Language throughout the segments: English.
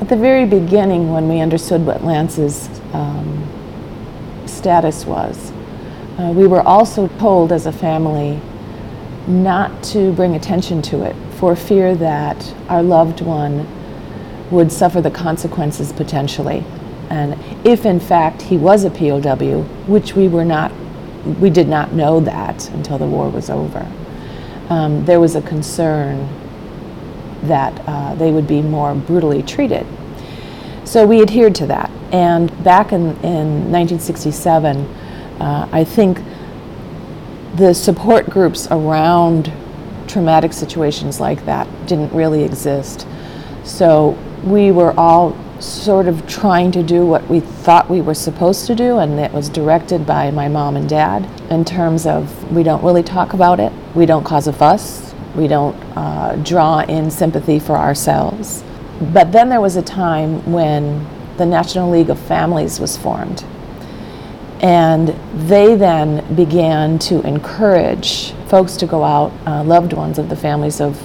At the very beginning, when we understood what Lance's um, status was, uh, we were also told as a family not to bring attention to it for fear that our loved one would suffer the consequences potentially. And if in fact he was a POW, which we were not, we did not know that until the war was over, um, there was a concern that uh, they would be more brutally treated. So we adhered to that. And back in, in 1967, uh, I think the support groups around traumatic situations like that didn't really exist. So we were all sort of trying to do what we thought we were supposed to do, and it was directed by my mom and dad in terms of we don't really talk about it, we don't cause a fuss, we don't uh, draw in sympathy for ourselves. But then there was a time when the National League of Families was formed. And they then began to encourage folks to go out, uh, loved ones of the families of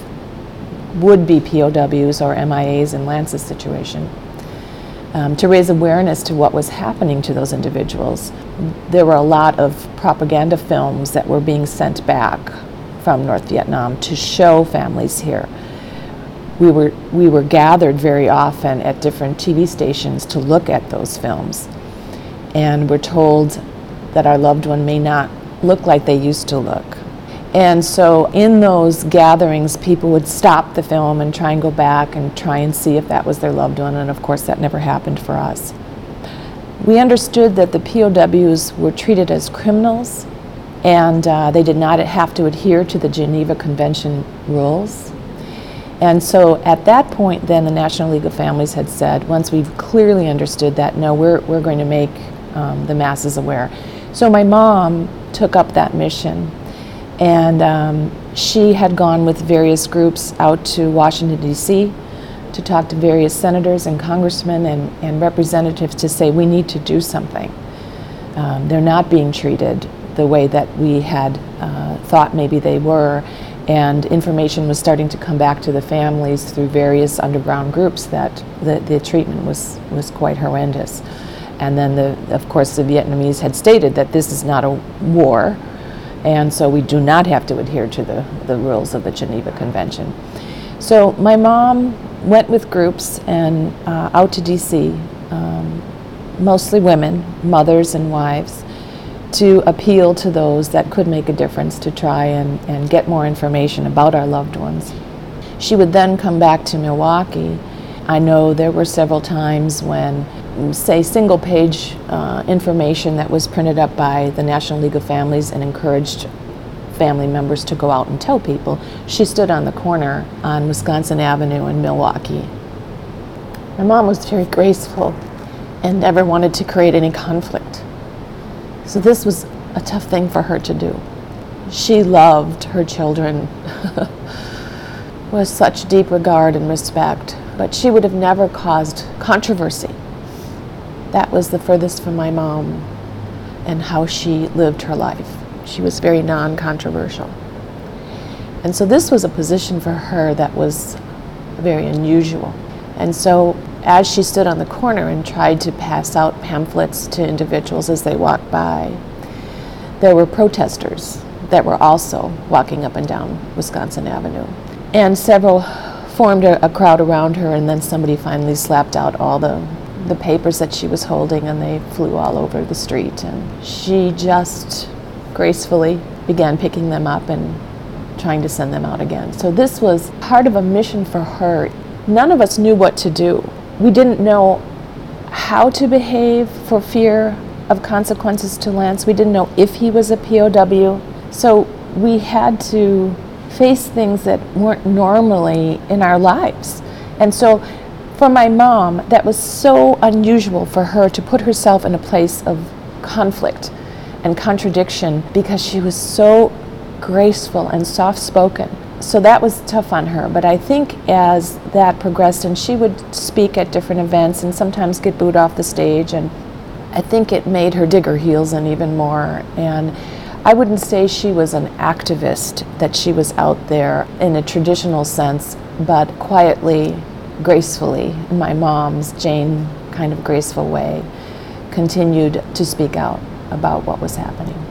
would be POWs or MIAs in Lance's situation, um, to raise awareness to what was happening to those individuals. There were a lot of propaganda films that were being sent back from North Vietnam to show families here. We were, we were gathered very often at different TV stations to look at those films. And we're told that our loved one may not look like they used to look. And so in those gatherings, people would stop the film and try and go back and try and see if that was their loved one. And of course, that never happened for us. We understood that the POWs were treated as criminals and uh, they did not have to adhere to the Geneva Convention rules. And so at that point, then the National League of Families had said, once we've clearly understood that, no, we're, we're going to make um, the masses aware. So my mom took up that mission, and um, she had gone with various groups out to Washington, D.C. to talk to various senators and congressmen and, and representatives to say, we need to do something. Um, they're not being treated the way that we had uh, thought maybe they were. And information was starting to come back to the families through various underground groups that the, the treatment was, was quite horrendous. And then, the, of course, the Vietnamese had stated that this is not a war, and so we do not have to adhere to the, the rules of the Geneva Convention. So my mom went with groups and uh, out to DC, um, mostly women, mothers and wives, to appeal to those that could make a difference to try and, and get more information about our loved ones. She would then come back to Milwaukee. I know there were several times when, say, single page uh, information that was printed up by the National League of Families and encouraged family members to go out and tell people. She stood on the corner on Wisconsin Avenue in Milwaukee. My mom was very graceful and never wanted to create any conflict. So this was a tough thing for her to do. She loved her children with such deep regard and respect, but she would have never caused controversy. That was the furthest from my mom and how she lived her life. She was very non controversial. And so this was a position for her that was very unusual. And so as she stood on the corner and tried to pass out pamphlets to individuals as they walked by, there were protesters that were also walking up and down Wisconsin Avenue. And several formed a, a, crowd around her, and then somebody finally slapped out all the, the papers that she was holding, and they flew all over the street. And she just gracefully began picking them up and trying to send them out again. So this was part of a mission for her. None of us knew what to do we didn't know how to behave for fear of consequences to Lance. We didn't know if he was a POW. So we had to face things that weren't normally in our lives. And so for my mom, that was so unusual for her to put herself in a place of conflict and contradiction because she was so graceful and soft spoken so that was tough on her. But I think as that progressed, and she would speak at different events and sometimes get booed off the stage, and I think it made her dig her heels in even more. And I wouldn't say she was an activist, that she was out there in a traditional sense, but quietly gracefully, in my mom's, Jane, kind of graceful way, continued to speak out about what was happening.